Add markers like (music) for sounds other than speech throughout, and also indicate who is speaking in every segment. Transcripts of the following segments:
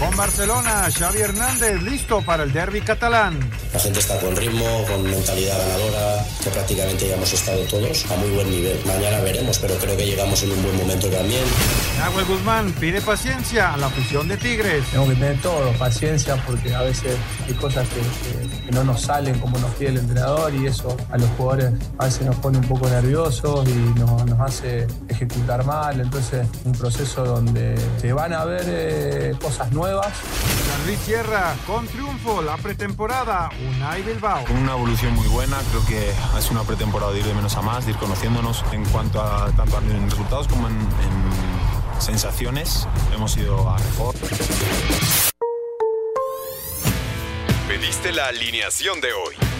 Speaker 1: Con Barcelona, Xavi Hernández listo para el derby catalán.
Speaker 2: La gente está con ritmo, con mentalidad ganadora, que prácticamente ya hemos estado todos a muy buen nivel. Mañana veremos, pero creo que llegamos en un buen momento también.
Speaker 1: Nahuel Guzmán pide paciencia a la afición de Tigres.
Speaker 3: Tengo que tener todo, paciencia, porque a veces hay cosas que, que- que no nos salen como nos pide el entrenador y eso a los jugadores a veces nos pone un poco nerviosos y nos, nos hace ejecutar mal. Entonces, un proceso donde se van a ver eh, cosas nuevas.
Speaker 1: San Luis Sierra con triunfo la pretemporada. Unai Bilbao.
Speaker 4: Con una evolución muy buena, creo que ha sido una pretemporada de ir de menos a más, de ir conociéndonos en cuanto a tanto en resultados como en, en sensaciones. Hemos ido a mejor.
Speaker 5: Pediste la alineación de hoy.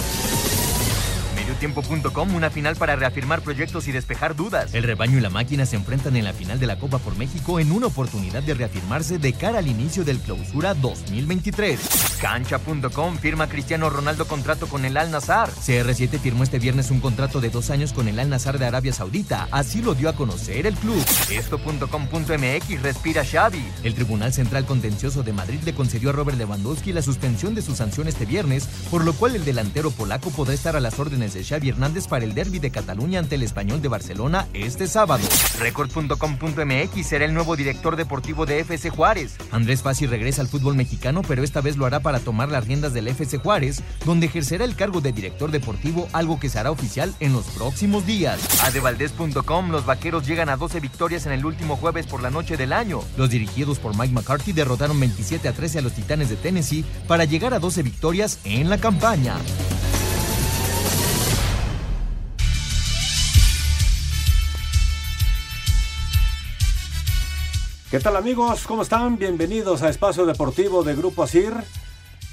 Speaker 6: Mediotiempo.com, una final para reafirmar proyectos y despejar dudas. El rebaño y la máquina se enfrentan en la final de la Copa por México en una oportunidad de reafirmarse de cara al inicio del clausura 2023. Cancha.com firma Cristiano Ronaldo contrato con el Al Nazar. CR7 firmó este viernes un contrato de dos años con el Al Nazar de Arabia Saudita. Así lo dio a conocer el club. Esto.com.mx respira Xavi. El Tribunal Central Contencioso de Madrid le concedió a Robert Lewandowski la suspensión de su sanción este viernes, por lo cual el delantero polaco podrá estar a las órdenes de Xavi Hernández para el derby de Cataluña ante el Español de Barcelona este sábado. Record.com.mx será el nuevo director deportivo de FC Juárez. Andrés Fassi regresa al fútbol mexicano, pero esta vez lo hará para tomar las riendas del FC Juárez, donde ejercerá el cargo de director deportivo, algo que será oficial en los próximos días. Adevaldez.com, los vaqueros llegan a 12 victorias en el último jueves por la noche del año. Los dirigidos por Mike McCarthy derrotaron 27 a 13 a los Titanes de Tennessee para llegar a 12 victorias en la campaña.
Speaker 7: ¿Qué tal amigos? ¿Cómo están? Bienvenidos a Espacio Deportivo de Grupo Asir.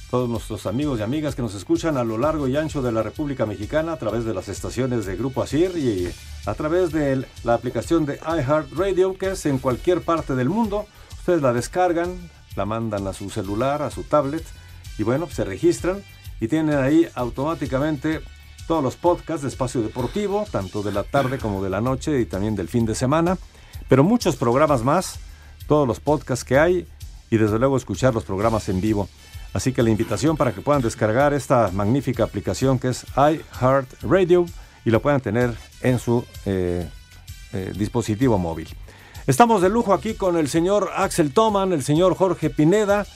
Speaker 7: Todos nuestros amigos y amigas que nos escuchan a lo largo y ancho de la República Mexicana a través de las estaciones de Grupo Asir y a través de la aplicación de iHeartRadio que es en cualquier parte del mundo. Ustedes la descargan, la mandan a su celular, a su tablet y bueno, se registran y tienen ahí automáticamente todos los podcasts de Espacio Deportivo, tanto de la tarde como de la noche y también del fin de semana, pero muchos programas más todos los podcasts que hay y desde luego escuchar los programas en vivo. Así que la invitación para que puedan descargar esta magnífica aplicación que es iHeartRadio y lo puedan tener en su eh, eh, dispositivo móvil. Estamos de lujo aquí con el señor Axel Toman, el señor Jorge Pineda,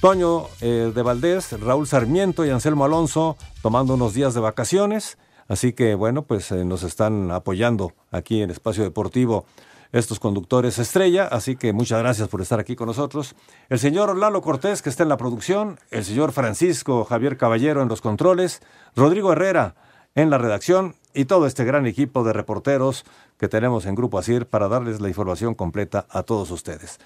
Speaker 7: Toño eh, de Valdés, Raúl Sarmiento y Anselmo Alonso tomando unos días de vacaciones. Así que bueno, pues nos están apoyando aquí en Espacio Deportivo estos conductores estrella, así que muchas gracias por estar aquí con nosotros. El señor Lalo Cortés, que está en la producción, el señor Francisco Javier Caballero en los controles, Rodrigo Herrera en la redacción y todo este gran equipo de reporteros que tenemos en Grupo Asir para darles la información completa a todos ustedes.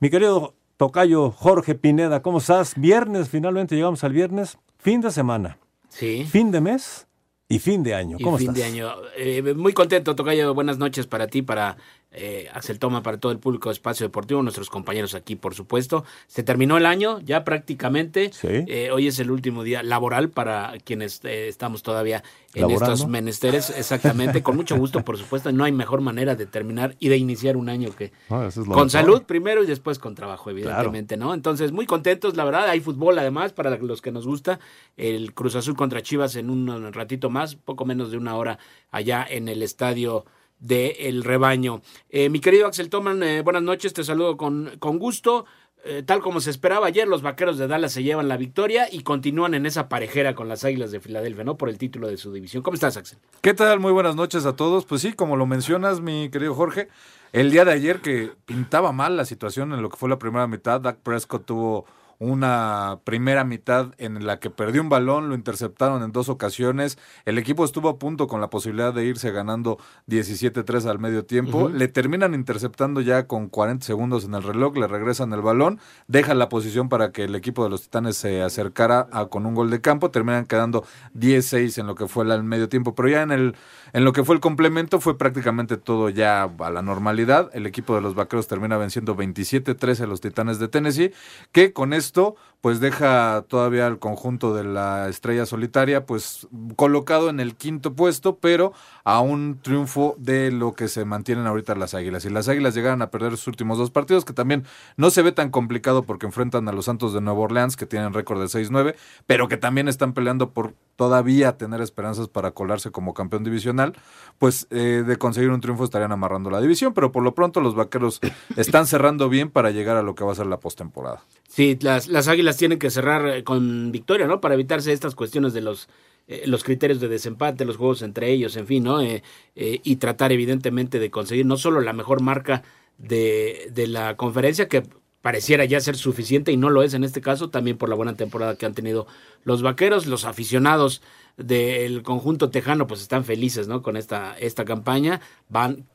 Speaker 7: Mi querido Tocayo Jorge Pineda, ¿cómo estás? Viernes, finalmente llegamos al viernes, fin de semana.
Speaker 8: Sí.
Speaker 7: Fin de mes y fin de año.
Speaker 8: Y
Speaker 7: ¿Cómo
Speaker 8: fin
Speaker 7: estás?
Speaker 8: de año. Eh, muy contento, Tocayo. Buenas noches para ti, para eh, Axel Toma, para todo el público de Espacio Deportivo, nuestros compañeros aquí, por supuesto. Se terminó el año ya prácticamente. Eh, hoy es el último día laboral para quienes eh, estamos todavía en estos menesteres. Exactamente, con mucho gusto, por supuesto. No hay mejor manera de terminar y de iniciar un año que con salud primero y después con trabajo, evidentemente, ¿no? Entonces, muy contentos, la verdad. Hay fútbol además para los que nos gusta. El Cruz Azul contra Chivas en un ratito más, poco menos de una hora allá en el estadio del el rebaño. Eh, mi querido Axel Toman, eh, buenas noches, te saludo con, con gusto. Eh, tal como se esperaba ayer, los vaqueros de Dallas se llevan la victoria y continúan en esa parejera con las Águilas de Filadelfia, ¿no? Por el título de su división. ¿Cómo estás, Axel?
Speaker 9: ¿Qué tal? Muy buenas noches a todos. Pues sí, como lo mencionas, mi querido Jorge, el día de ayer que pintaba mal la situación en lo que fue la primera mitad, Dak Prescott tuvo una primera mitad en la que perdió un balón, lo interceptaron en dos ocasiones, el equipo estuvo a punto con la posibilidad de irse ganando 17-3 al medio tiempo, le terminan interceptando ya con 40 segundos en el reloj, le regresan el balón, dejan la posición para que el equipo de los Titanes se acercara a, con un gol de campo, terminan quedando 10-6 en lo que fue el medio tiempo, pero ya en el en lo que fue el complemento fue prácticamente todo ya a la normalidad, el equipo de los Vaqueros termina venciendo 27-3 a los Titanes de Tennessee, que con esto esto pues deja todavía el conjunto de la estrella solitaria pues colocado en el quinto puesto, pero a un triunfo de lo que se mantienen ahorita las Águilas. Y las Águilas llegaron a perder sus últimos dos partidos, que también no se ve tan complicado porque enfrentan a los Santos de Nueva Orleans, que tienen récord de 6-9, pero que también están peleando por todavía tener esperanzas para colarse como campeón divisional, pues eh, de conseguir un triunfo estarían amarrando la división, pero por lo pronto los Vaqueros están cerrando bien para llegar a lo que va a ser la postemporada.
Speaker 8: Sí, las, las Águilas tienen que cerrar eh, con victoria, ¿no? Para evitarse estas cuestiones de los eh, los criterios de desempate, los juegos entre ellos, en fin, ¿no? Eh, y tratar evidentemente de conseguir no solo la mejor marca de, de, la conferencia, que pareciera ya ser suficiente y no lo es en este caso, también por la buena temporada que han tenido los vaqueros, los aficionados del conjunto tejano pues están felices, ¿no? Con esta, esta campaña, van,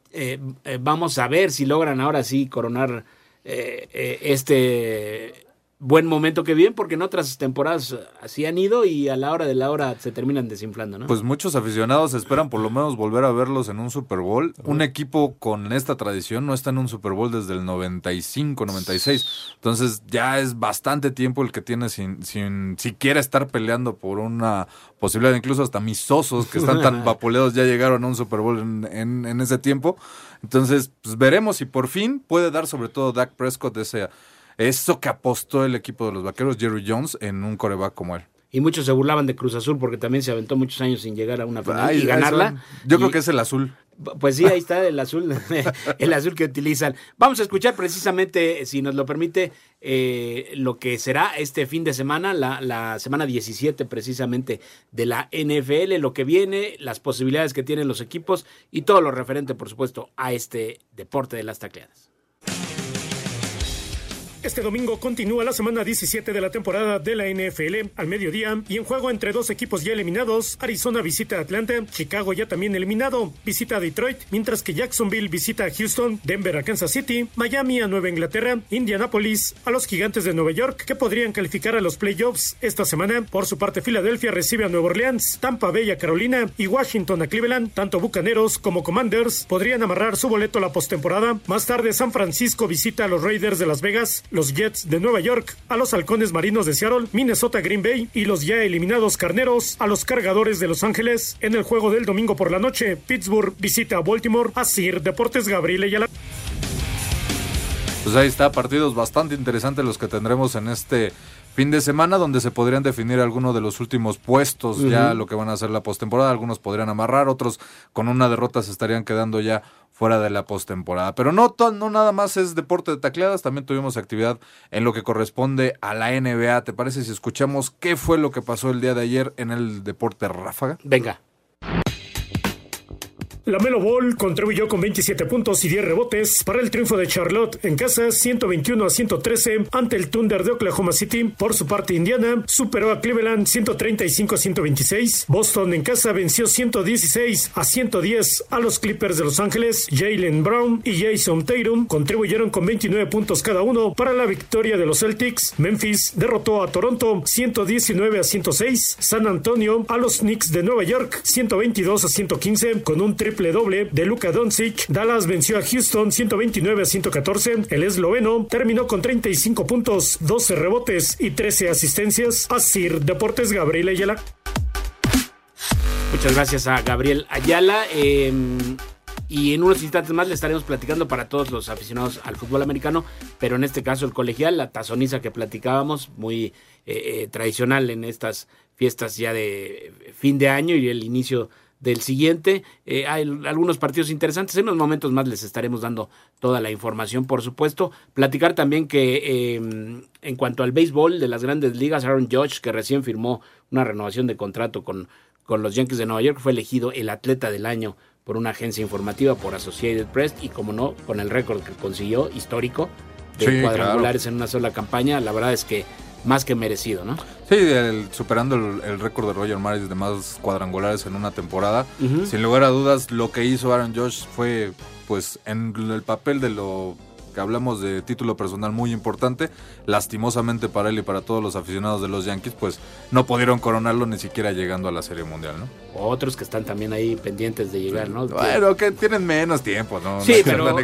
Speaker 8: vamos a ver si logran ahora sí coronar este buen momento que bien, porque en otras temporadas así han ido y a la hora de la hora se terminan desinflando, ¿no?
Speaker 9: Pues muchos aficionados esperan por lo menos volver a verlos en un Super Bowl. Un equipo con esta tradición no está en un Super Bowl desde el 95, 96. Entonces ya es bastante tiempo el que tiene sin, sin siquiera estar peleando por una posibilidad. Incluso hasta mis osos que están tan (laughs) vapuleados ya llegaron a un Super Bowl en, en, ese tiempo. Entonces, pues veremos si por fin puede dar sobre todo Dak Prescott ese eso que apostó el equipo de los vaqueros, Jerry Jones, en un coreback como él.
Speaker 8: Y muchos se burlaban de Cruz Azul porque también se aventó muchos años sin llegar a una final y ganarla.
Speaker 9: yo creo que es el azul.
Speaker 8: Pues sí, ahí está el azul, (laughs) el azul que utilizan. Vamos a escuchar precisamente, si nos lo permite, eh, lo que será este fin de semana, la, la, semana 17 precisamente de la NFL, lo que viene, las posibilidades que tienen los equipos y todo lo referente, por supuesto, a este deporte de las tacleadas.
Speaker 10: Este domingo continúa la semana 17 de la temporada de la NFL al mediodía y en juego entre dos equipos ya eliminados. Arizona visita a Atlanta, Chicago ya también eliminado, visita a Detroit, mientras que Jacksonville visita a Houston, Denver a Kansas City, Miami a Nueva Inglaterra, Indianapolis a los Gigantes de Nueva York que podrían calificar a los playoffs esta semana. Por su parte, Filadelfia recibe a Nueva Orleans, Tampa Bay a Carolina y Washington a Cleveland. Tanto Bucaneros como Commanders podrían amarrar su boleto a la postemporada. Más tarde, San Francisco visita a los Raiders de Las Vegas los Jets de Nueva York a los Halcones Marinos de Seattle, Minnesota Green Bay y los ya eliminados Carneros a los Cargadores de Los Ángeles. En el juego del domingo por la noche, Pittsburgh visita a Baltimore, a Sir Deportes Gabriel y a la...
Speaker 9: Pues ahí está, partidos bastante interesantes los que tendremos en este fin de semana donde se podrían definir algunos de los últimos puestos ya lo que van a ser la postemporada, algunos podrían amarrar, otros con una derrota se estarían quedando ya fuera de la postemporada. Pero no, no nada más es deporte de tacleadas, también tuvimos actividad en lo que corresponde a la NBA. ¿Te parece si escuchamos qué fue lo que pasó el día de ayer en el deporte ráfaga?
Speaker 8: Venga.
Speaker 10: La Melo Ball contribuyó con 27 puntos y 10 rebotes para el triunfo de Charlotte en casa 121 a 113 ante el Thunder de Oklahoma City. Por su parte, Indiana superó a Cleveland 135 a 126. Boston en casa venció 116 a 110 a los Clippers de Los Ángeles. Jalen Brown y Jason Tatum contribuyeron con 29 puntos cada uno para la victoria de los Celtics. Memphis derrotó a Toronto 119 a 106. San Antonio a los Knicks de Nueva York 122 a 115 con un triple doble de Luka Doncic, Dallas venció a Houston 129 a 114. El esloveno terminó con 35 puntos, 12 rebotes y 13 asistencias. Asir Deportes Gabriel Ayala.
Speaker 8: Muchas gracias a Gabriel Ayala. Em, y en unos instantes más le estaremos platicando para todos los aficionados al fútbol americano, pero en este caso el colegial, la tazoniza que platicábamos, muy eh, eh, tradicional en estas fiestas ya de fin de año y el inicio del siguiente. Eh, hay algunos partidos interesantes. En unos momentos más les estaremos dando toda la información, por supuesto. Platicar también que em, en cuanto al béisbol de las grandes ligas, Aaron Judge, que recién firmó una renovación de contrato con, con los Yankees de Nueva York, fue elegido el atleta del año por una agencia informativa, por Associated Press, y como no, con el récord que consiguió, histórico, de cuadrangulares en una sola campaña, la verdad es que más que merecido, ¿no?
Speaker 9: Sí, superando el, récord de Roger Maris de más cuadrangulares en una temporada. Sin lugar a dudas, lo que hizo Aaron Josh fue, pues, en el papel de lo que hablamos de título personal muy importante, lastimosamente para él y para todos los aficionados de los Yankees, pues no pudieron coronarlo ni siquiera llegando a la Serie Mundial, ¿no?
Speaker 8: Otros que están también ahí pendientes de llegar, ¿no?
Speaker 9: Bueno, que tienen menos tiempo, ¿no?
Speaker 8: Sí, pero,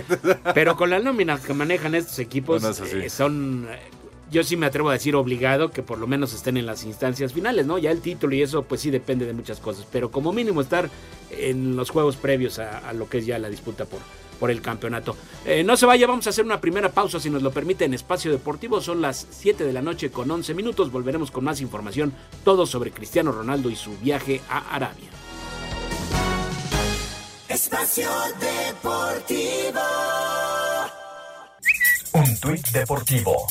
Speaker 8: (laughs) pero con la nómina que manejan estos equipos eh, son yo sí me atrevo a decir obligado que por lo menos estén en las instancias finales, ¿no? Ya el título y eso pues sí depende de muchas cosas, pero como mínimo estar en los juegos previos a, lo que es ya la disputa por, por el campeonato. Eh, no se vaya, vamos a hacer una primera pausa si nos lo permite en Espacio Deportivo. Son las 7 de la noche con 11 minutos. Volveremos con más información, todo sobre Cristiano Ronaldo y su viaje a Arabia.
Speaker 11: Espacio Deportivo.
Speaker 5: Un tuit deportivo.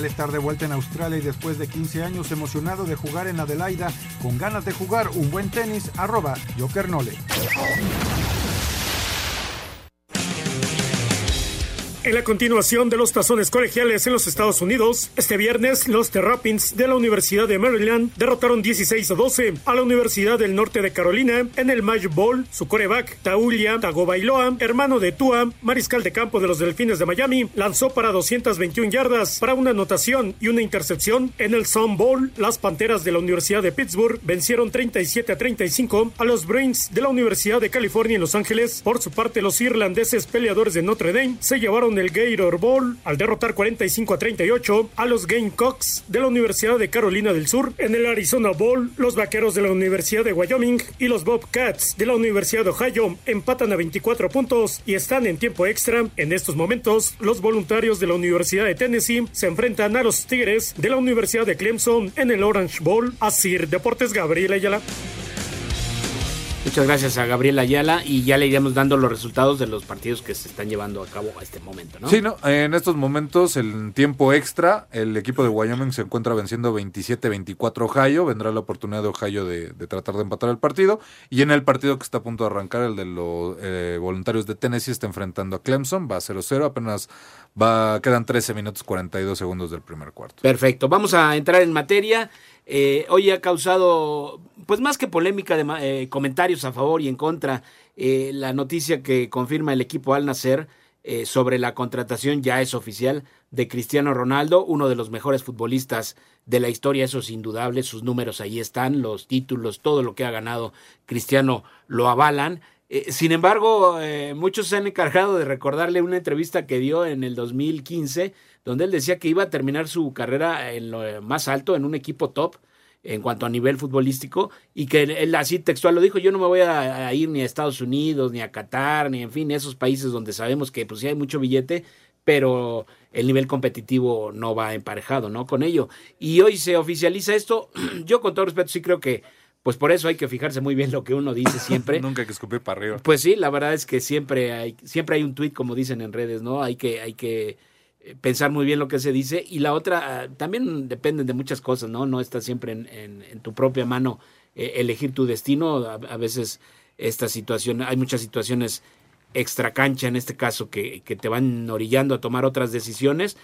Speaker 1: Genial estar de vuelta en Australia y después de 15 años emocionado de jugar en Adelaida, con ganas de jugar un buen tenis, arroba Jokernole.
Speaker 10: En la continuación de los tazones colegiales en los Estados Unidos, este viernes los Terrapins de la Universidad de Maryland derrotaron 16 a 12 a la Universidad del Norte de Carolina en el Match Bowl. Su coreback, Taulia Tagovailoa, hermano de Tua, mariscal de campo de los Delfines de Miami, lanzó para 221 yardas para una anotación y una intercepción. En el Sun Bowl, las Panteras de la Universidad de Pittsburgh vencieron 37 a 35 a los Brains de la Universidad de California en Los Ángeles. Por su parte, los irlandeses peleadores de Notre Dame se llevaron el Gator Bowl al derrotar 45 a 38 a los Gamecocks de la Universidad de Carolina del Sur. En el Arizona Bowl, los Vaqueros de la Universidad de Wyoming y los Bobcats de la Universidad de Ohio empatan a 24 puntos y están en tiempo extra. En estos momentos, los voluntarios de la Universidad de Tennessee se enfrentan a los Tigres de la Universidad de Clemson en el Orange Bowl. Así, Deportes Gabriel Ayala.
Speaker 8: Muchas gracias a Gabriel Ayala y ya le iremos dando los resultados de los partidos que se están llevando a cabo a este momento, ¿no?
Speaker 9: Sí, no, en estos momentos, el tiempo extra, el equipo de Wyoming se encuentra venciendo 27-24 Ohio, vendrá la oportunidad de Ohio de, tratar de empatar el partido y en el partido que está a punto de arrancar, el de los eh, voluntarios de Tennessee está enfrentando a Clemson, va a 0-0, apenas va, quedan 13 minutos 42 segundos del primer cuarto.
Speaker 8: Perfecto, vamos a entrar en materia. Eh, hoy ha causado, pues más que polémica, de eh, comentarios a favor y en contra, eh, la noticia que confirma el equipo Al Nacer sobre la contratación, ya es oficial, de Cristiano Ronaldo, uno de los mejores futbolistas de la historia, eso es indudable, sus números ahí están, los títulos, todo lo que ha ganado Cristiano lo avalan. sin embargo, muchos se han encargado de recordarle una entrevista que dio en el 2015 donde él decía que iba a terminar su carrera en lo más alto, en un equipo top en cuanto a nivel futbolístico, y que él así textual lo dijo, yo no me voy a, ir ni a Estados Unidos, ni a Qatar, ni en fin, esos países donde sabemos que pues sí hay mucho billete, pero el nivel competitivo no va emparejado, ¿no? Con ello. Y hoy se oficializa esto, (clears throat) yo con todo respeto sí creo que pues por eso hay que fijarse muy bien lo que uno dice siempre. (laughs)
Speaker 9: Nunca hay que escupir para arriba.
Speaker 8: Pues sí, la verdad es que siempre hay, siempre hay un tuit, como dicen en redes, ¿no? Hay que, hay que pensar muy bien lo que se dice y la otra ah, también dependen de muchas cosas, ¿no? No está siempre en, tu propia mano eh, elegir tu destino. A, veces esta situación, hay muchas situaciones extra cancha en este caso que, que, te van orillando a tomar otras decisiones,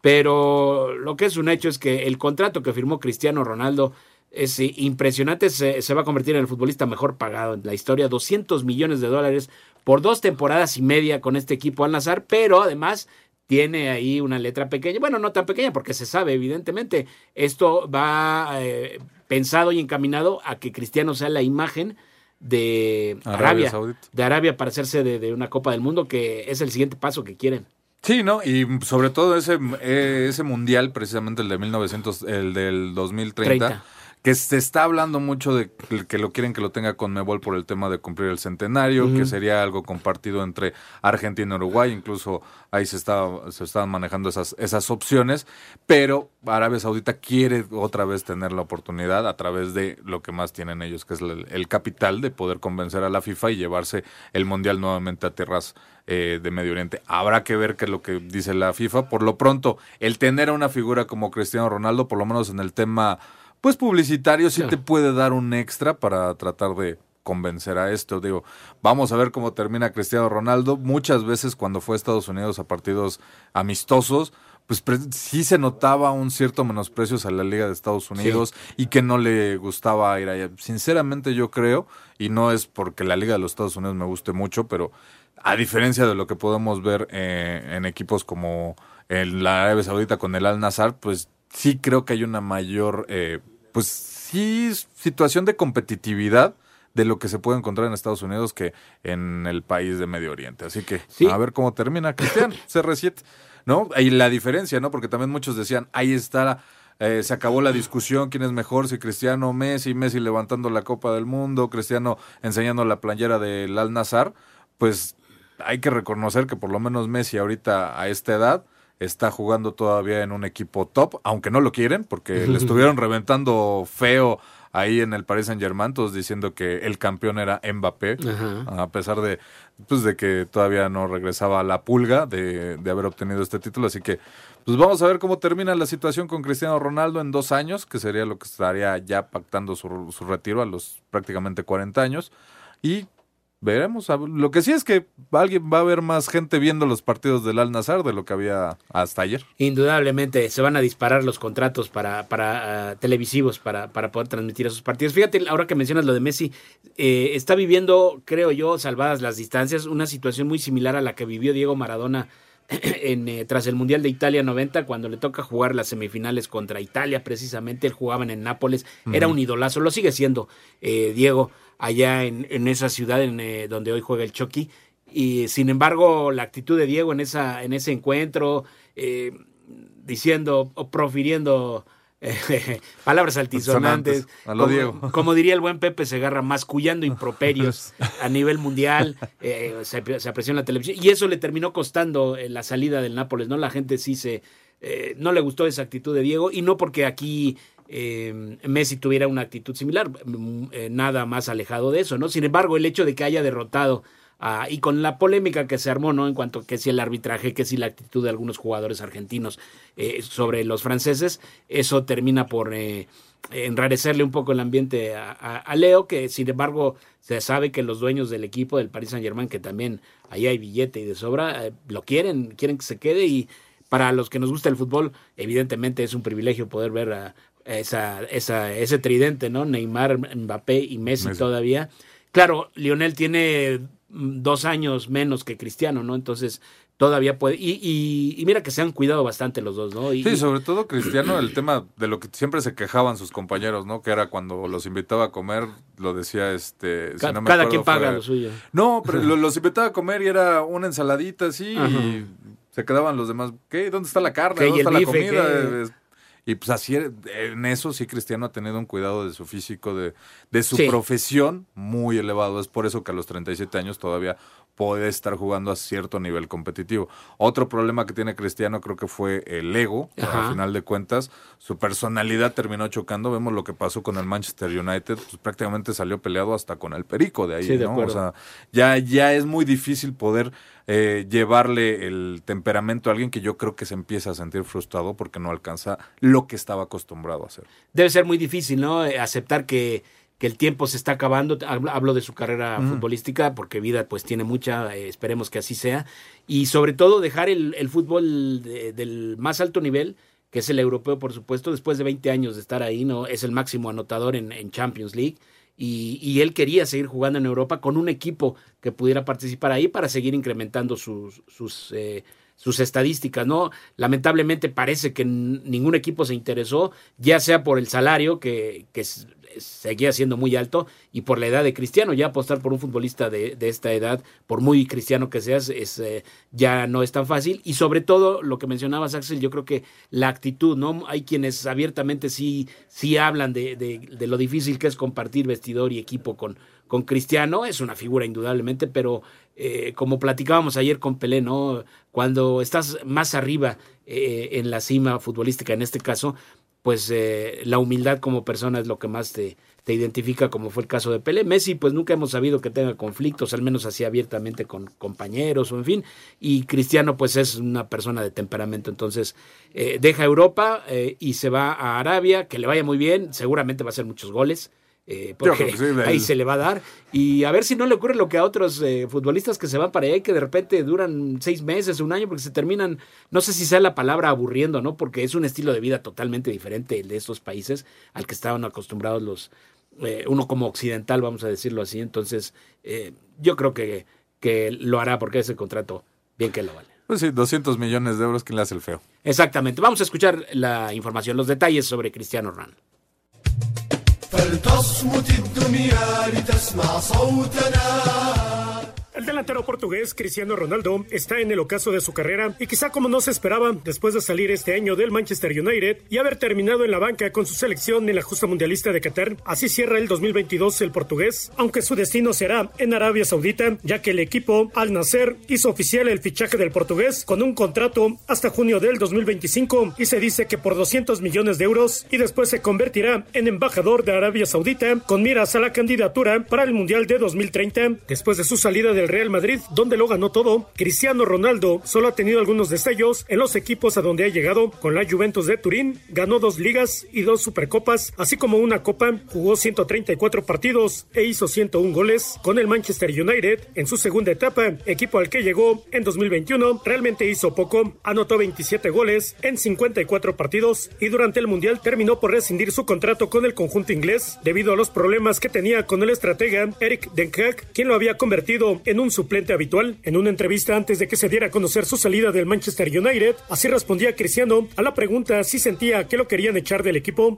Speaker 8: pero lo que es un hecho es que el contrato que firmó Cristiano Ronaldo es impresionante, se, se va a convertir en el futbolista mejor pagado en la historia, 200 millones de dólares por dos temporadas y media con este equipo al Nazar, pero además tiene ahí una letra pequeña, bueno, no tan pequeña porque se sabe, evidentemente, esto va eh, pensado y encaminado a que Cristiano sea la imagen de Arabia, de Arabia para hacerse de, una Copa del Mundo, que es el siguiente paso que quieren.
Speaker 9: Sí, ¿no? Y sobre todo ese, eh, ese mundial, precisamente el de 1900, el del 2030 que se está hablando mucho de que lo quieren que lo tenga con Mebol por el tema de cumplir el centenario, que sería algo compartido entre Argentina y Uruguay, incluso ahí se estaba, se estaban manejando esas, esas opciones, pero Arabia Saudita quiere otra vez tener la oportunidad a través de lo que más tienen ellos, que es el, capital de poder convencer a la FIFA y llevarse el mundial nuevamente a tierras eh, de Medio Oriente. Habrá que ver qué es lo que dice la FIFA. Por lo pronto, el tener a una figura como Cristiano Ronaldo, por lo menos en el tema pues publicitario sí te puede dar un extra para tratar de convencer a esto. Digo, vamos a ver cómo termina Cristiano Ronaldo. Muchas veces cuando fue a Estados Unidos a partidos amistosos, pues sí se notaba un cierto menosprecio a la Liga de Estados Unidos y que no le gustaba ir allá. Sinceramente yo creo, y no es porque la Liga de los Estados Unidos me guste mucho, pero a diferencia de lo que podemos ver eh, en equipos como en la Arabia Saudita con el Al Nazar, pues sí creo que hay una mayor, eh, pues sí, situación de competitividad de lo que se puede encontrar en Estados Unidos que en el país de Medio Oriente. Así que a ver cómo termina Cristian, (laughs) CR7, ¿no? Y la diferencia, ¿no? Porque también muchos decían, ahí está, eh, se acabó la discusión, quién es mejor, si Cristiano o Messi, Messi levantando la Copa del Mundo, Cristiano enseñando la playera del Al Nazar, pues hay que reconocer que por lo menos Messi ahorita a esta edad está jugando todavía en un equipo top, aunque no lo quieren, porque le estuvieron (laughs) reventando feo ahí en el Paris Saint Germain, todos diciendo que el campeón era Mbappé, a pesar de, pues, de que todavía no regresaba a la pulga de, de, haber obtenido este título. Así que, pues vamos a ver cómo termina la situación con Cristiano Ronaldo en dos años, que sería lo que estaría ya pactando su, su retiro a los prácticamente 40 años. Y Veremos. Lo que sí es que alguien va a haber más gente viendo los partidos del Al Nazar de lo que había hasta ayer.
Speaker 8: Indudablemente se van a disparar los contratos para, para ah, televisivos para, para poder transmitir esos partidos. Fíjate, ahora que mencionas lo de Messi, eh, está viviendo, creo yo, salvadas las distancias, una situación muy similar a la que vivió Diego Maradona (clears throat) en, eh, tras el Mundial de Italia 90, cuando le toca jugar las semifinales contra Italia, precisamente, él jugaba en Nápoles, era un idolazo, lo sigue siendo eh, Diego allá en, en esa ciudad en, eh, donde hoy juega el Chucky. Y sin embargo, la actitud de Diego en, esa, en ese encuentro, diciendo o profiriendo eh, (laughs) palabras altisonantes, como, diría el buen Pepe Segarra, mascullando improperios (laughs) a nivel mundial, se, se, apreció en la televisión, y eso le terminó costando la salida del Nápoles, ¿no? La gente sí se, no le gustó esa actitud de Diego, y no porque aquí eh, Messi tuviera una actitud similar, mm, eh, nada más alejado de eso, ¿no? Sin embargo, el hecho de que haya derrotado y con la polémica que se armó, ¿no? En cuanto a que si el arbitraje, que si la actitud de algunos jugadores argentinos eh, sobre los franceses, eso termina por enrarecerle un poco el ambiente a, Leo, que sin embargo se sabe que los dueños del equipo del Paris Saint Germain, que también ahí hay billete y de sobra, lo quieren, quieren que se quede y para los que nos gusta el fútbol, evidentemente es un privilegio poder ver a, esa, esa, ese tridente, ¿no? Neymar, Mbappé y Messi, todavía. Claro, Lionel tiene dos años menos que Cristiano, ¿no? Entonces todavía puede. Y, y, mira que se han cuidado bastante los dos, ¿no?
Speaker 9: sí, sobre todo Cristiano, el (clears throat) tema de lo que siempre se quejaban sus compañeros, ¿no? Que era cuando los invitaba a comer, lo decía este.
Speaker 8: cada quien paga lo suyo.
Speaker 9: No, pero (laughs) los invitaba a comer y era una ensaladita así y se quedaban los demás. ¿Qué? ¿Dónde está la carne? ¿Dónde está la comida? Y pues así, en eso sí Cristiano ha tenido un cuidado de su físico, de, de su profesión muy elevado. Es por eso que a los 37 años todavía puede estar jugando a cierto nivel competitivo. Otro problema que tiene Cristiano creo que fue el ego, al final de cuentas. Su personalidad terminó chocando. Vemos lo que pasó con el Manchester United, pues prácticamente salió peleado hasta con el Perico de ahí, ¿no? o sea, ya, ya es muy difícil poder eh, llevarle el temperamento a alguien que yo creo que se empieza a sentir frustrado porque no alcanza lo que estaba acostumbrado a hacer.
Speaker 8: Debe ser muy difícil, ¿no? Eh, aceptar que, que el tiempo se está acabando. Hablo de su carrera futbolística porque vida pues tiene mucha, eh, esperemos que así sea. Y sobre todo dejar el, el fútbol del más alto nivel que es el europeo, por supuesto, después de 20 años de estar ahí, ¿no? Es el máximo anotador en, en Champions League y, él quería seguir jugando en Europa con un equipo que pudiera participar ahí para seguir incrementando sus, sus, eh, sus estadísticas, ¿no? Lamentablemente parece que ningún equipo se interesó, ya sea por el salario, que, que seguía siendo muy alto y por la edad de Cristiano, ya apostar por un futbolista de, esta edad, por muy cristiano que seas, es, eh, ya no es tan fácil y sobre todo lo que mencionabas Axel, yo creo que la actitud, ¿no? Hay quienes abiertamente sí, sí hablan de, de, lo difícil que es compartir vestidor y equipo con, con Cristiano, es una figura indudablemente, pero eh, como platicábamos ayer con Pelé, ¿no? Cuando estás más arriba eh, en la cima futbolística, en este caso, pues eh, la humildad como persona es lo que más te, te identifica, como fue el caso de Pelé. Messi, pues nunca hemos sabido que tenga conflictos, al menos así abiertamente con compañeros o en fin. Y Cristiano, pues es una persona de temperamento, entonces eh, deja Europa eh, y se va a Arabia, que le vaya muy bien, seguramente va a hacer muchos goles. Eh, porque ahí se le va a dar. Y a ver si no le ocurre lo que a otros eh, futbolistas que se van para allá y que de repente duran seis meses, un año, porque se terminan, no sé si sea la palabra aburriendo, ¿no? Porque es un estilo de vida totalmente diferente el de estos países al que estaban acostumbrados los, eh, uno como occidental, vamos a decirlo así. Entonces, yo creo que, que lo hará porque ese contrato bien que lo vale.
Speaker 9: Pues sí, 200 millones de euros, ¿quién le hace el feo?
Speaker 8: Exactamente. Vamos a escuchar la información, los detalles sobre Cristiano Ronaldo.
Speaker 11: فلتصمت الدنيا لتسمع صوتنا.
Speaker 10: El delantero portugués Cristiano Ronaldo está en el ocaso de su carrera y quizá como no se esperaba después de salir este año del Manchester United y haber terminado en la banca con su selección en la justa mundialista de Qatar. Así cierra el 2022 el portugués, aunque su destino será en Arabia Saudita, ya que el equipo Al Nasser hizo oficial el fichaje del portugués con un contrato hasta junio del 2025 y se dice que por 200 millones de euros y después se convertirá en embajador de Arabia Saudita con miras a la candidatura para el Mundial de 2030 después de su salida del Real Madrid, donde lo ganó todo. Cristiano Ronaldo solo ha tenido algunos destellos en los equipos a donde ha llegado. Con la Juventus de Turín, ganó dos ligas y dos supercopas, así como una copa. Jugó 134 partidos e hizo 101 goles. Con el Manchester United, en su segunda etapa, equipo al que llegó en 2021, realmente hizo poco. Anotó 27 goles en 54 partidos y durante el Mundial terminó por rescindir su contrato con el conjunto inglés debido a los problemas que tenía con el estratega Eric Den Haag, quien lo había convertido en un suplente habitual. En una entrevista antes de que se diera a conocer su salida del Manchester United, así respondía Cristiano a la pregunta si sentía que lo querían echar del equipo.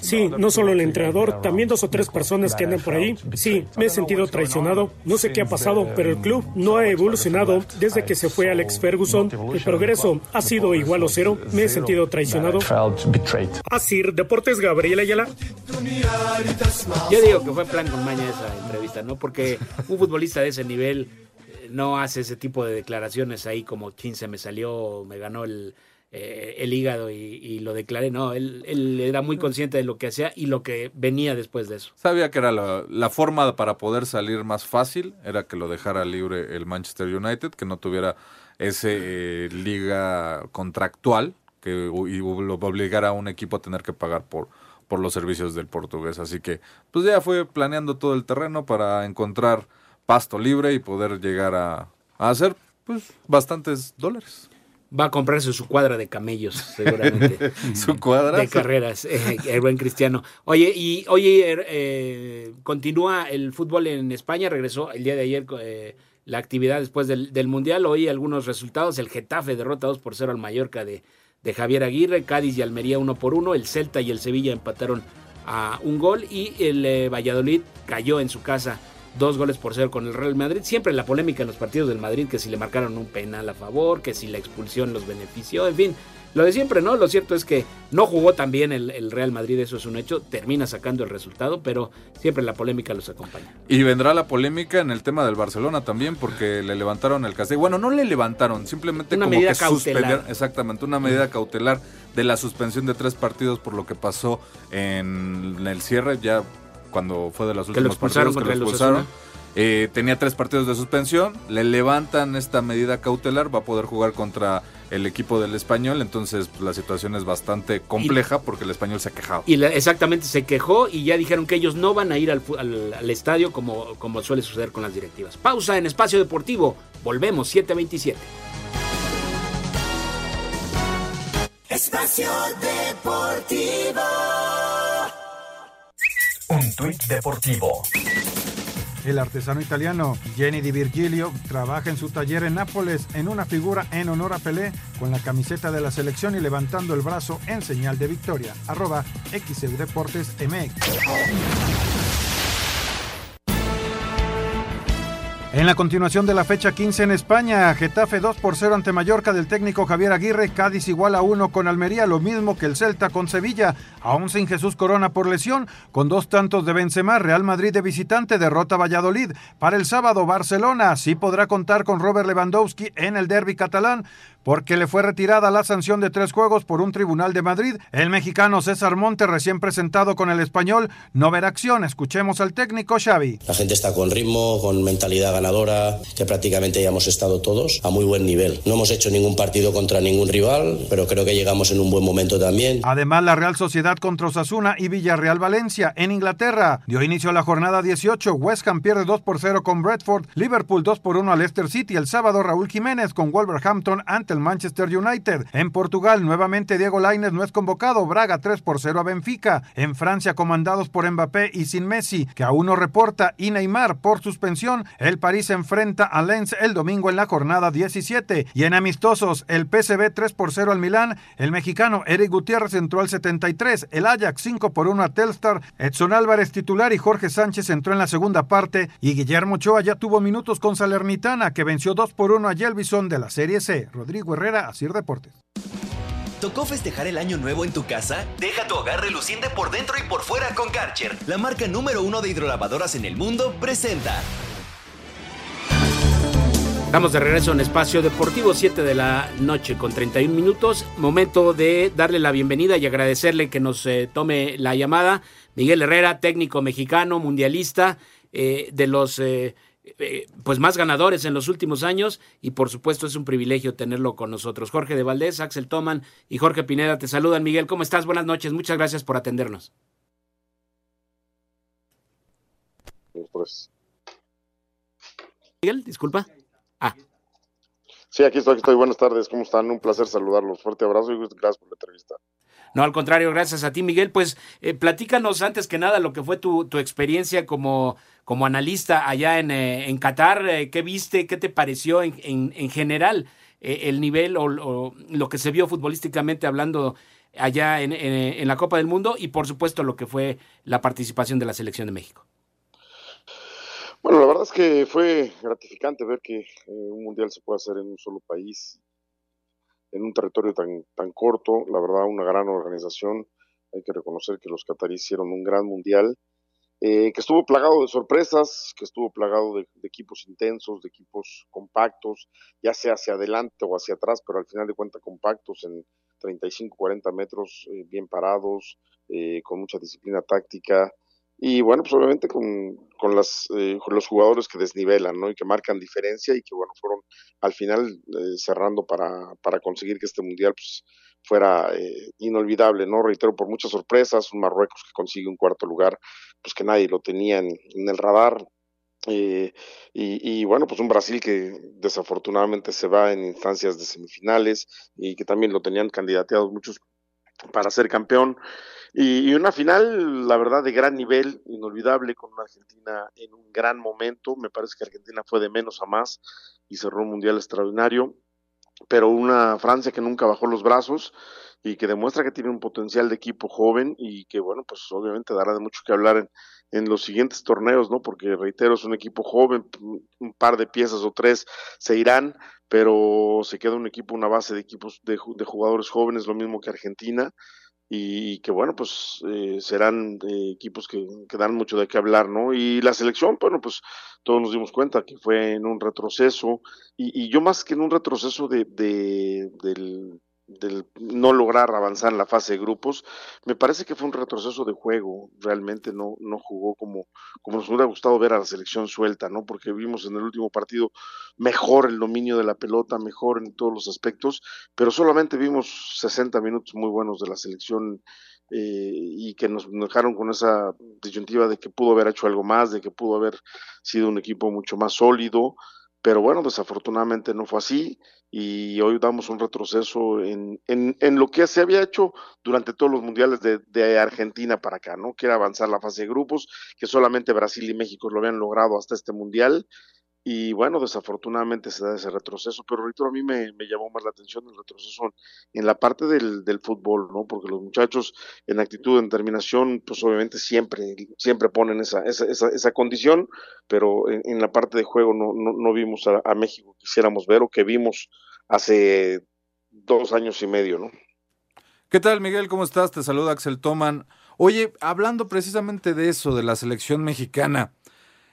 Speaker 10: Sí, no solo el entrenador, también dos o tres personas que andan por ahí. Sí, me he sentido traicionado. No sé qué ha pasado, pero el club no ha evolucionado desde que se fue Alex Ferguson. El progreso ha sido igual o cero. Me he sentido traicionado. Así, Deportes Gabriel Ayala.
Speaker 8: Yo digo que fue plan con maña esa entrevista, ¿no? Porque (laughs) futbolista de ese nivel eh, no hace ese tipo de declaraciones ahí como 15 me salió, me ganó el, eh, el hígado y, lo declaré. No, él, él, era muy consciente de lo que hacía y lo que venía después de eso.
Speaker 9: Sabía que era la, forma para poder salir más fácil, era que lo dejara libre el Manchester United, que no tuviera ese eh, liga contractual que y lo obligara a un equipo a tener que pagar por, por los servicios del portugués. Así que pues ya fue planeando todo el terreno para encontrar pasto libre y poder llegar a, hacer pues bastantes dólares.
Speaker 8: Va a comprarse su cuadra de camellos, seguramente. (laughs)
Speaker 9: su cuadra.
Speaker 8: De carreras, eh, el buen cristiano. Oye, y oye, er, eh, continúa el fútbol en España, regresó el día de ayer eh, la actividad después del, del, Mundial. Hoy algunos resultados, el Getafe derrota 2 por 0 al Mallorca de, de Javier Aguirre, Cádiz y Almería 1 por 1, el Celta y el Sevilla empataron a un gol y el Valladolid cayó en su casa dos goles por cero con el Real Madrid. Siempre la polémica en los partidos del Madrid, que si le marcaron un penal a favor, que si la expulsión los benefició, en fin. Lo de siempre, ¿no? Lo cierto es que no jugó tan bien el, Real Madrid, eso es un hecho, termina sacando el resultado, pero siempre la polémica los acompaña.
Speaker 9: Y vendrá la polémica en el tema del Barcelona también, porque le levantaron el castigo. Bueno, no le levantaron, simplemente
Speaker 8: una
Speaker 9: como
Speaker 8: medida
Speaker 9: que
Speaker 8: cautelar.
Speaker 9: exactamente, una medida cautelar de la suspensión de tres partidos por lo que pasó en el cierre, ya cuando fue de las últimas
Speaker 8: partidos
Speaker 9: que lo expulsaron. Eh, tenía tres partidos de suspensión, le levantan esta medida cautelar, va a poder jugar contra el equipo del español, entonces pues, la situación es bastante compleja porque el español se ha quejado.
Speaker 8: Y exactamente se quejó y ya dijeron que ellos no van a ir al, al, estadio como, como suele suceder con las directivas. Pausa en Espacio Deportivo, volvemos 727.
Speaker 11: Espacio Deportivo.
Speaker 12: Un tuit deportivo
Speaker 1: El artesano italiano Jenny Di Virgilio trabaja en su taller en Nápoles en una figura en honor a Pelé con la camiseta de la selección y levantando el brazo en señal de victoria. Arroba XEU MX. En la continuación de la fecha 15 en España, Getafe 2 por 0 ante Mallorca del técnico Javier Aguirre, Cádiz igual a 1 con Almería, lo mismo que el Celta con Sevilla, aún sin Jesús Corona por lesión, con dos tantos de Benzema, Real Madrid de visitante derrota Valladolid. Para el sábado, Barcelona sí podrá contar con Robert Lewandowski en el derby catalán, porque le fue retirada la sanción de tres juegos por un tribunal de Madrid. El mexicano César Monte, recién presentado con el español, no verá acción. Escuchemos al técnico Xavi.
Speaker 2: La gente está con ritmo, con mentalidad ganadora, que prácticamente ya hemos estado todos a muy buen nivel. No hemos hecho ningún partido contra ningún rival, pero creo que llegamos en un buen momento también.
Speaker 1: Además, la Real Sociedad contra Osasuna y Villarreal Valencia en Inglaterra dio inicio a la jornada 18. West Ham pierde 2 por 0 con Bradford, Liverpool 2 por 1 a Leicester City. El sábado, Raúl Jiménez con Wolverhampton ante el Manchester United. En Portugal, nuevamente Diego Lainez no es convocado. Braga 3 por 0 a Benfica. En Francia, comandados por Mbappé y sin Messi, que aún no reporta, y Neymar por suspensión. El París enfrenta a Lens el domingo en la jornada 17. Y en amistosos, el PSV 3 por 0 al Milán. El mexicano Eric Gutiérrez entró al 73. El Ajax 5 por 1 a Telstar. Edson Álvarez titular y Jorge Sánchez entró en la segunda parte. Y Guillermo Ochoa ya tuvo minutos con Salernitana, que venció 2 por 1 a Yelvison de la Serie C. Rodrigo Herrera, Asir Deportes.
Speaker 13: ¿Tocó festejar el año nuevo en tu casa? Deja tu hogar reluciente por dentro y por fuera con Karcher. La marca número uno de hidrolavadoras en el mundo presenta.
Speaker 8: Estamos de regreso en Espacio Deportivo, 7 de la noche con 31 minutos. Momento de darle la bienvenida y agradecerle que nos eh, tome la llamada. Miguel Herrera, técnico mexicano, mundialista, eh, de los eh, eh, pues más ganadores en los últimos años y por supuesto es un privilegio tenerlo con nosotros. Jorge de Valdés, Axel Toman y Jorge Pineda te saludan. Miguel, ¿cómo estás? Buenas noches, muchas gracias por atendernos.
Speaker 14: Pues.
Speaker 8: Miguel, disculpa. Ah.
Speaker 14: Sí, aquí estoy, aquí estoy. Buenas tardes, ¿cómo están? Un placer saludarlos. Fuerte abrazo y gracias por la entrevista.
Speaker 8: No, al contrario, gracias a ti, Miguel. Pues eh, platícanos antes que nada lo que fue tu, tu experiencia como, como analista allá en, eh, en Qatar. Eh, ¿Qué viste? ¿Qué te pareció en, en, en general el nivel o, o, lo que se vio futbolísticamente hablando allá en, la Copa del Mundo? Y por supuesto lo que fue la participación de la Selección de México.
Speaker 14: Bueno, la verdad es que fue gratificante ver que un mundial se puede hacer en un solo país en un territorio tan, tan corto, la verdad una gran organización, hay que reconocer que los cataríes hicieron un gran mundial, eh, que estuvo plagado de sorpresas, que estuvo plagado de, equipos intensos, de equipos compactos, ya sea hacia adelante o hacia atrás, pero al final de cuentas compactos en 35, 40 metros, eh, bien parados, eh, con mucha disciplina táctica, y bueno, pues obviamente con, con, las, eh, los jugadores que desnivelan, ¿no? Y que marcan diferencia y que bueno, fueron al final eh, cerrando para, para conseguir que este mundial pues fuera eh, inolvidable, ¿no? Reitero, por muchas sorpresas, un Marruecos que consigue un cuarto lugar, pues que nadie lo tenía en, en el radar, eh, y, y, bueno, pues un Brasil que desafortunadamente se va en instancias de semifinales y que también lo tenían candidateados muchos para ser campeón. Y, y, una final, la verdad, de gran nivel, inolvidable, con una Argentina en un gran momento. Me parece que Argentina fue de menos a más y cerró un mundial extraordinario. Pero una Francia que nunca bajó los brazos y que demuestra que tiene un potencial de equipo joven y que, bueno, pues obviamente dará de mucho que hablar en, en los siguientes torneos, ¿no? Porque reitero, es un equipo joven, un par de piezas o tres se irán, pero se queda un equipo, una base de equipos de, de jugadores jóvenes, lo mismo que Argentina, y que bueno, pues eh, serán eh, equipos que, que, dan mucho de qué hablar, ¿no? Y la selección, bueno, pues todos nos dimos cuenta que fue en un retroceso, y, yo más que en un retroceso de, de del del no lograr avanzar en la fase de grupos, me parece que fue un retroceso de juego, realmente no, no jugó como, como nos hubiera gustado ver a la selección suelta, ¿no? Porque vimos en el último partido mejor el dominio de la pelota, mejor en todos los aspectos, pero solamente vimos 60 minutos muy buenos de la selección eh, y que nos dejaron con esa disyuntiva de que pudo haber hecho algo más, de que pudo haber sido un equipo mucho más sólido, pero bueno, desafortunadamente no fue así y hoy damos un retroceso en, en, en lo que se había hecho durante todos los mundiales de, de, Argentina para acá, ¿no? Que era avanzar la fase de grupos, que solamente Brasil y México lo habían logrado hasta este mundial y bueno, desafortunadamente se da ese retroceso, pero ahorita a mí me, me, llamó más la atención el retroceso en la parte del, del, fútbol, ¿no? Porque los muchachos en actitud, en determinación, pues obviamente siempre, siempre ponen esa, esa, esa, esa condición, pero en, la parte de juego no, no, no vimos a, a, México que quisiéramos ver o que vimos hace dos años y medio, ¿no?
Speaker 9: ¿Qué tal, Miguel? ¿Cómo estás? Te saluda Axel Toman. Oye, hablando precisamente de eso, de la selección mexicana,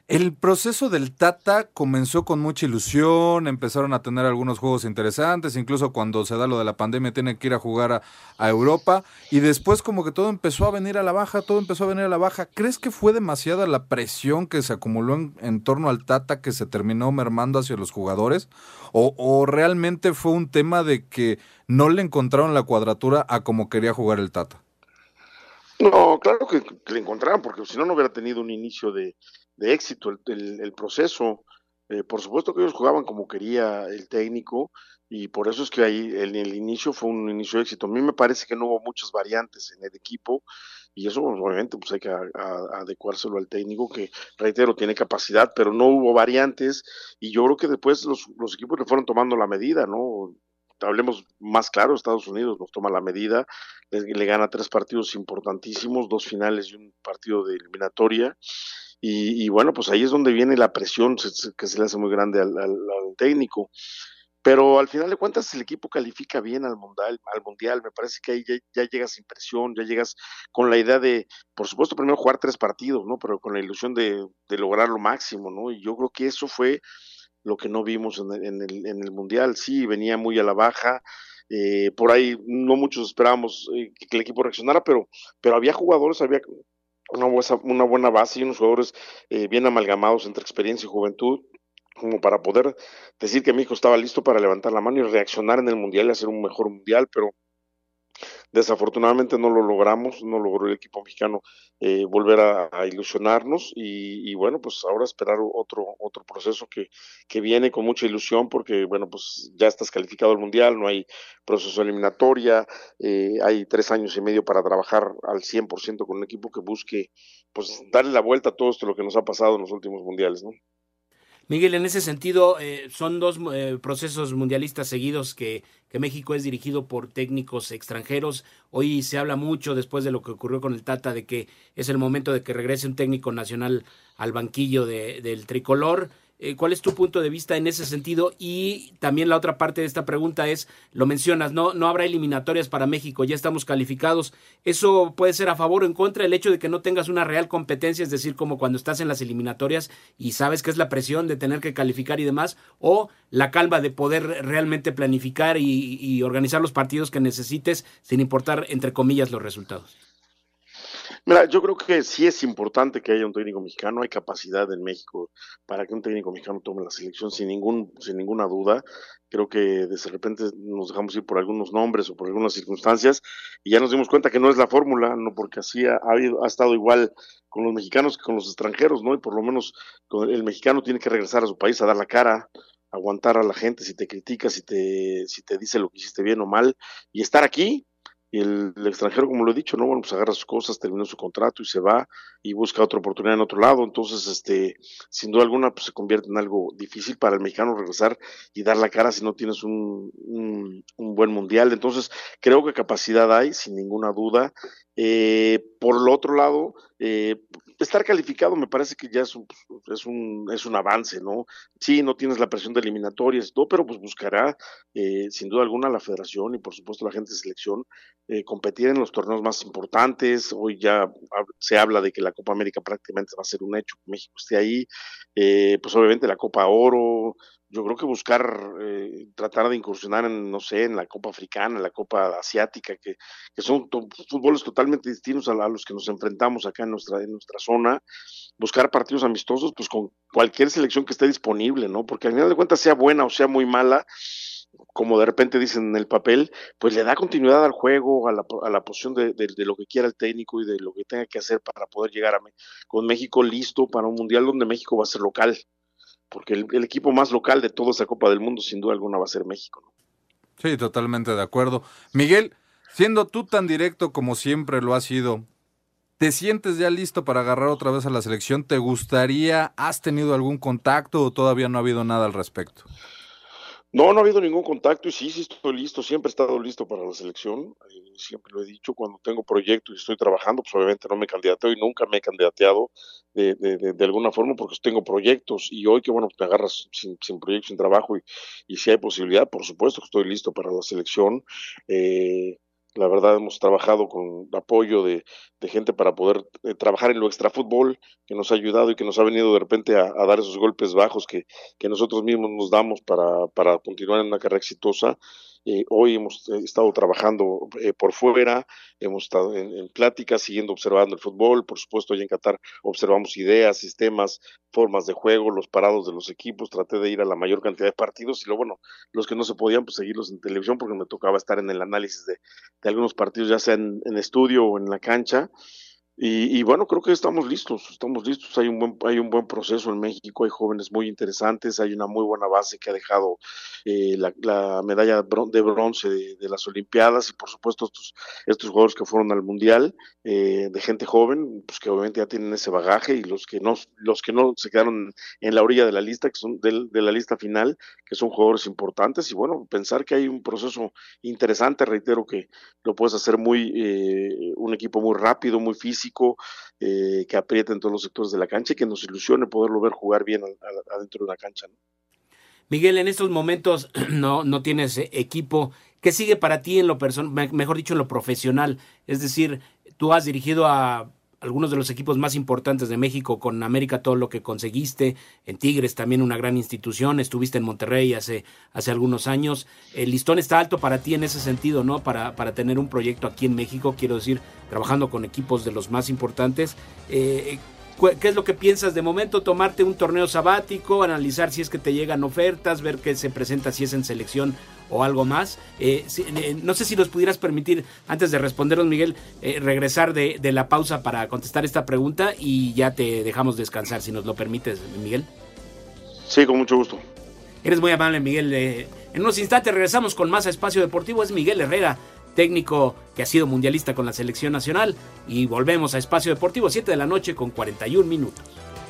Speaker 9: el proceso del Tata comenzó con mucha ilusión, empezaron a tener algunos juegos interesantes, incluso cuando se da lo de la pandemia tiene que ir a jugar a, Europa y después como que todo empezó a venir a la baja, todo empezó a venir a la baja. ¿Crees que fue demasiada la presión que se acumuló en, torno al Tata que se terminó mermando hacia los jugadores? ¿O, ¿O realmente fue un tema de que no le encontraron la cuadratura a como quería jugar el Tata?
Speaker 14: No, claro que le encontraron, porque si no, no hubiera tenido un inicio de, de éxito el, el, el proceso. Eh, por supuesto que ellos jugaban como quería el técnico y por eso es que ahí en el inicio fue un inicio de éxito. A mí me parece que no hubo muchas variantes en el equipo y eso pues, obviamente pues hay que a, adecuárselo al técnico que, reitero, tiene capacidad, pero no hubo variantes y yo creo que después los, los equipos le fueron tomando la medida, ¿no? hablemos más claro, Estados Unidos nos toma la medida, le, le, gana tres partidos importantísimos, dos finales y un partido de eliminatoria, y, y, bueno, pues ahí es donde viene la presión que se le hace muy grande al, técnico. Pero al final de cuentas el equipo califica bien al mundial, al mundial. Me parece que ahí ya, ya, llegas sin presión, ya llegas con la idea de, por supuesto, primero jugar tres partidos, ¿no? Pero con la ilusión de, de lograr lo máximo, ¿no? Y yo creo que eso fue lo que no vimos en el, en el, en el mundial. Sí, venía muy a la baja. Eh, por ahí no muchos esperábamos eh, que el equipo reaccionara, pero, pero había jugadores, había una, una buena base y unos jugadores eh, bien amalgamados entre experiencia y juventud, como para poder decir que México estaba listo para levantar la mano y reaccionar en el Mundial y hacer un mejor Mundial, pero Desafortunadamente no lo logramos, no logró el equipo mexicano eh, volver a, ilusionarnos y, y, bueno, pues ahora esperar otro, otro proceso que, que viene con mucha ilusión porque, bueno, pues ya estás calificado al Mundial, no hay proceso eliminatoria, eh, hay tres años y medio para trabajar al 100% con un equipo que busque, pues, darle la vuelta a todo esto lo que nos ha pasado en los últimos Mundiales, ¿no?
Speaker 8: Miguel, en ese sentido, eh, son dos eh, procesos mundialistas seguidos que, que, México es dirigido por técnicos extranjeros. Hoy se habla mucho, después de lo que ocurrió con el Tata, de que es el momento de que regrese un técnico nacional al banquillo de, del tricolor. Eh, ¿Cuál es tu punto de vista en ese sentido? Y también la otra parte de esta pregunta es, lo mencionas, no, no habrá eliminatorias para México, ya estamos calificados. ¿Eso puede ser a favor o en contra el hecho de que no tengas una real competencia, es decir, como cuando estás en las eliminatorias y sabes que es la presión de tener que calificar y demás, o la calma de poder realmente planificar y, y organizar los partidos que necesites sin importar, entre comillas, los resultados?
Speaker 14: Mira, yo creo que sí es importante que haya un técnico mexicano, hay capacidad en México para que un técnico mexicano tome la selección sin ningún, sin ninguna duda. Creo que de repente nos dejamos ir por algunos nombres o por algunas circunstancias y ya nos dimos cuenta que no es la fórmula, no porque así ha, habido, ha estado igual con los mexicanos que con los extranjeros, ¿no? Y por lo menos el mexicano tiene que regresar a su país a dar la cara, aguantar a la gente si te critica, si te, si te dice lo que hiciste bien o mal, y estar aquí, y el, extranjero, como lo he dicho, no, bueno, pues agarra sus cosas, termina su contrato y se va y busca otra oportunidad en otro lado. Entonces, este, sin duda alguna, pues se convierte en algo difícil para el mexicano regresar y dar la cara si no tienes un, un, un buen mundial. Entonces, creo que capacidad hay, sin ninguna duda. Eh, por el otro lado, eh, estar calificado me parece que ya es un, es un, es un avance, ¿no? Sí, no tienes la presión de eliminatorias, ¿no? pero pues buscará, eh, sin duda alguna, la federación y por supuesto la gente de selección eh, competir en los torneos más importantes. Hoy ya se habla de que la Copa América prácticamente va a ser un hecho, que México esté ahí, eh, pues obviamente la Copa Oro, yo creo que buscar, eh, tratar de incursionar en, no sé, en la Copa Africana, en la Copa Asiática, que, que son to fútboles totalmente distintos a, los que nos enfrentamos acá en nuestra, en nuestra zona, buscar partidos amistosos, pues con cualquier selección que esté disponible, ¿no? Porque al final de cuentas, sea buena o sea muy mala, como de repente dicen en el papel, pues le da continuidad al juego, a la, a la posición de, de, de, lo que quiera el técnico y de lo que tenga que hacer para poder llegar a con México listo para un mundial donde México va a ser local porque el, equipo más local de toda esa Copa del Mundo sin duda alguna va a ser México.
Speaker 9: Sí, totalmente de acuerdo. Miguel, siendo tú tan directo como siempre lo has sido, ¿te sientes ya listo para agarrar otra vez a la selección? ¿Te gustaría, has tenido algún contacto o todavía no ha habido nada al respecto?
Speaker 14: No, no ha habido ningún contacto y sí, sí estoy listo, siempre he estado listo para la selección, eh, siempre lo he dicho, cuando tengo proyectos y estoy trabajando, pues obviamente no me candidateo y nunca me he candidateado de, de, de, alguna forma porque tengo proyectos y hoy que bueno, te agarras sin, sin proyectos, sin trabajo y, y, si hay posibilidad, por supuesto que estoy listo para la selección. Eh, la verdad hemos trabajado con apoyo de, gente para poder eh, trabajar en lo extrafútbol, que nos ha ayudado y que nos ha venido de repente a, dar esos golpes bajos que, que, nosotros mismos nos damos para, para continuar en una carrera exitosa eh, hoy hemos eh, estado trabajando eh, por fuera, hemos estado en, pláticas, siguiendo observando el fútbol. Por supuesto, allá en Qatar observamos ideas, sistemas, formas de juego, los parados de los equipos. Traté de ir a la mayor cantidad de partidos y lo bueno, los que no se podían, pues seguirlos en televisión porque me tocaba estar en el análisis de, algunos partidos, ya sea en, en estudio o en la cancha. Y, bueno, creo que estamos listos, estamos listos. Hay un buen, hay un buen proceso en México, hay jóvenes muy interesantes, hay una muy buena base que ha dejado eh, la, medalla de bronce de, las Olimpiadas y por supuesto estos, estos jugadores que fueron al mundial eh, de gente joven, pues que obviamente ya tienen ese bagaje y los que no, los que no se quedaron en la orilla de la lista, que son de, de la lista final, que son jugadores importantes y bueno, pensar que hay un proceso interesante, reitero que lo puedes hacer muy, eh, un equipo muy rápido, muy físico eh, que aprieta en todos los sectores de la cancha y que nos ilusione poderlo ver jugar bien adentro de una cancha.
Speaker 8: Miguel, en estos momentos (clears throat) no, no tienes eh, equipo. ¿Qué sigue para ti en lo personal, mejor dicho, en lo profesional? Es decir, tú has dirigido a algunos de los equipos más importantes de México, con América todo lo que conseguiste, en Tigres también una gran institución, estuviste en Monterrey hace, hace algunos años. El listón está alto para ti en ese sentido, ¿no? Para, para tener un proyecto aquí en México, quiero decir, trabajando con equipos de los más importantes. Eh, ¿Qué es lo que piensas de momento? Tomarte un torneo sabático, analizar si es que te llegan ofertas, ver qué se presenta si es en selección o algo más. Eh, eh, no sé si nos pudieras permitir, antes de respondernos, Miguel, eh, regresar de, de, la pausa para contestar esta pregunta y ya te dejamos descansar, si nos lo permites, Miguel.
Speaker 14: Sí, con mucho gusto.
Speaker 8: Eres muy amable, Miguel. en unos instantes regresamos con más Espacio Deportivo. Es Miguel Herrera técnico que ha sido mundialista con la selección nacional. Y volvemos a Espacio Deportivo, 7 de la noche con 41 minutos.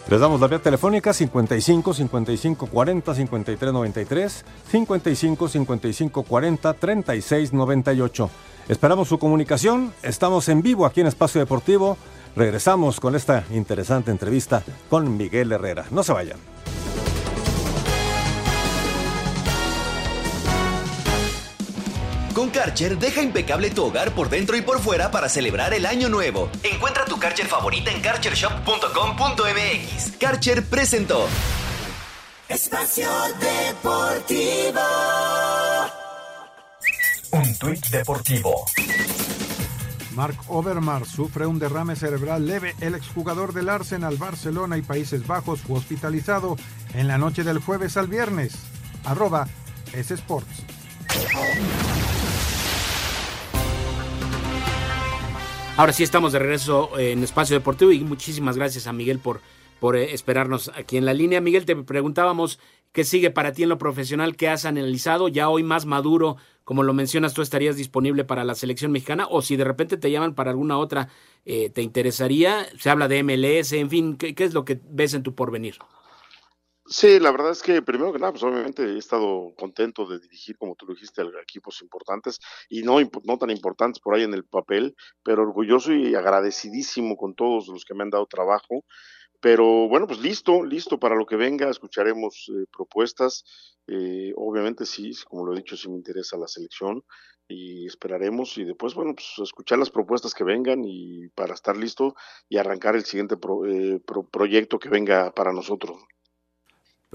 Speaker 7: Les damos la vía telefónica 55 55 40 53 93, 55 55 40 36 98. Esperamos su comunicación. Estamos en vivo aquí en Espacio Deportivo. Regresamos con esta interesante entrevista con Miguel Herrera. No se vayan.
Speaker 13: Con Karcher, deja impecable tu hogar por dentro y por fuera para celebrar el año nuevo. Encuentra tu Karcher favorita en karchershop.com.mx. Karcher presentó.
Speaker 11: Espacio Deportivo.
Speaker 12: Un tuit deportivo.
Speaker 1: Mark Overmars sufre un derrame cerebral leve. El exjugador del Arsenal, Barcelona y Países Bajos fue hospitalizado en la noche del jueves al viernes. Arroba S Sports.
Speaker 8: Ahora sí estamos de regreso en Espacio Deportivo y muchísimas gracias a Miguel por, por eh, esperarnos aquí en la línea. Miguel, te preguntábamos qué sigue para ti en lo profesional, qué has analizado, ya hoy más maduro, como lo mencionas, tú estarías disponible para la selección mexicana o si de repente te llaman para alguna otra, eh, ¿te interesaría? Se habla de MLS, en fin, ¿qué, ¿qué es lo que ves en tu porvenir?
Speaker 14: Sí, la verdad es que primero que nada, pues obviamente he estado contento de dirigir, como tú lo dijiste, a equipos importantes y no, no tan importantes por ahí en el papel, pero orgulloso y agradecidísimo con todos los que me han dado trabajo. Pero bueno, pues listo, listo para lo que venga, escucharemos eh, propuestas. Eh, obviamente sí, como lo he dicho, sí me interesa la selección y esperaremos y después, bueno, pues escuchar las propuestas que vengan y para estar listo y arrancar el siguiente eh, proyecto que venga para nosotros.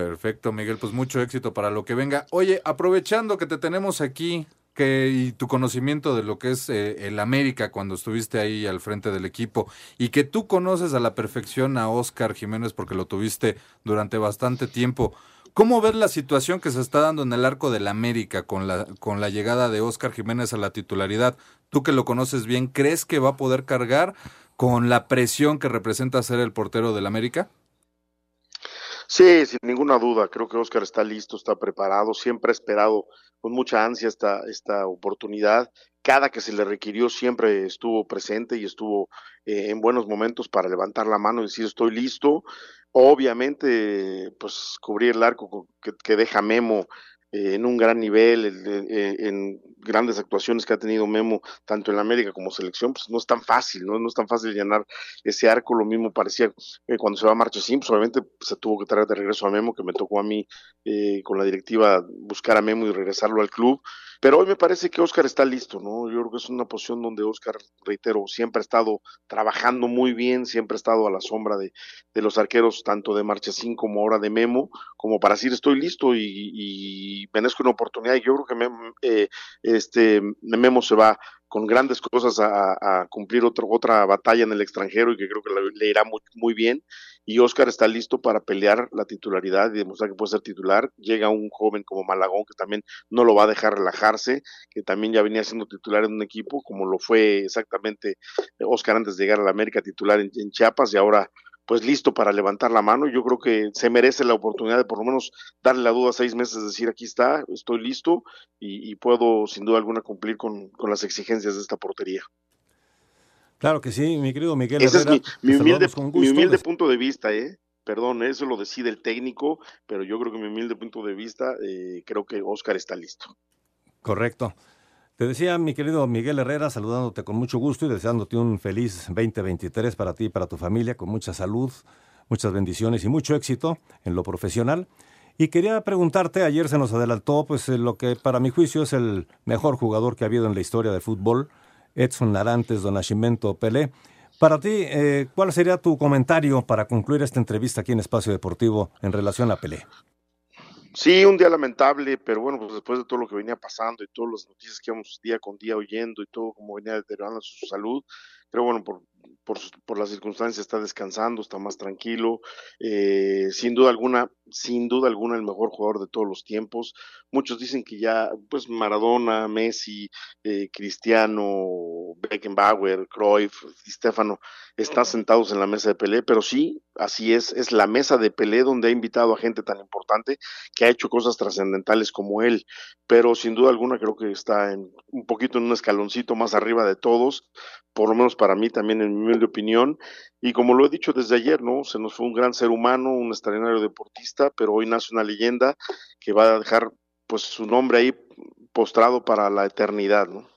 Speaker 9: Perfecto, Miguel, pues mucho éxito para lo que venga. Oye, aprovechando que te tenemos aquí que, y tu conocimiento de lo que es eh, el América cuando estuviste ahí al frente del equipo y que tú conoces a la perfección a Oscar Jiménez porque lo tuviste durante bastante tiempo. ¿Cómo ves la situación que se está dando en el arco del América con la, con la llegada de Oscar Jiménez a la titularidad? Tú que lo conoces bien, ¿crees que va a poder cargar con la presión que representa ser el portero del América?
Speaker 14: Sí, sin ninguna duda. Creo que Oscar está listo, está preparado. Siempre ha esperado con mucha ansia esta, esta oportunidad. Cada que se le requirió siempre estuvo presente y estuvo eh, en buenos momentos para levantar la mano y decir estoy listo. Obviamente, pues cubrir el arco que, que deja Memo eh, en un gran nivel, eh, en grandes actuaciones que ha tenido Memo, tanto en la América como selección, pues no es tan fácil, ¿no? No es tan fácil llenar ese arco, lo mismo parecía eh, cuando se va a Marcha pues obviamente se tuvo que traer de regreso a Memo, que me tocó a mí con la directiva buscar a Memo y regresarlo al club, pero hoy me parece que Oscar está listo, ¿no? Yo creo que es una posición donde Oscar, reitero, siempre ha estado trabajando muy bien, siempre ha estado a la sombra de, de los arqueros, tanto de Marchesín como ahora de Memo, como para decir estoy listo y, y merezco una oportunidad. Y yo creo que eh, este, Memo se va con grandes cosas a, cumplir otro, otra batalla en el extranjero y que creo que le, irá muy, muy, bien. Y Oscar está listo para pelear la titularidad y demostrar que puede ser titular. Llega un joven como Malagón que también no lo va a dejar relajarse, que también ya venía siendo titular en un equipo, como lo fue exactamente Oscar antes de llegar a la América titular en Chiapas y ahora pues listo para levantar la mano. Yo creo que se merece la oportunidad de por lo menos darle la duda seis meses, decir aquí está, estoy listo y, puedo sin duda alguna cumplir con, las exigencias de esta portería.
Speaker 7: Claro que sí, mi querido Miguel.
Speaker 14: Ese es mi, humilde, punto de vista, ¿eh? Perdón, eso lo decide el técnico, pero yo creo que mi humilde punto de vista, eh, creo que Oscar está listo.
Speaker 7: Correcto. Te decía mi querido Miguel Herrera, saludándote con mucho gusto y deseándote un feliz 2023 para ti y para tu familia, con mucha salud, muchas bendiciones y mucho éxito en lo profesional. Y quería preguntarte, ayer se nos adelantó, pues eh, lo que para mi juicio es el mejor jugador que ha habido en la historia del fútbol, Edson Narantes Don Nascimento Pelé. Para ti, eh, ¿cuál sería tu comentario para concluir esta entrevista aquí en Espacio Deportivo en relación a Pelé?
Speaker 14: Sí, un día lamentable, pero bueno, pues después de todo lo que venía pasando y todas las noticias que íbamos día con día oyendo y todo como venía deteriorando su salud, pero bueno, por, por, por las circunstancias está descansando, está más tranquilo, eh, sin duda alguna, sin duda alguna el mejor jugador de todos los tiempos. Muchos dicen que ya, pues Maradona, Messi, eh, Cristiano, Beckenbauer, Cruyff, Stefano, están sentados en la mesa de Pelé, pero sí, así es, es la mesa de Pelé donde ha invitado a gente tan importante que ha hecho cosas trascendentales como él, pero sin duda alguna creo que está en, un poquito en un escaloncito más arriba de todos, por lo menos para mí también en mi humilde opinión, y como lo he dicho desde ayer, ¿no? Se nos fue un gran ser humano, un extraordinario deportista, pero hoy nace una leyenda que va a dejar pues su nombre ahí postrado para la eternidad, ¿no?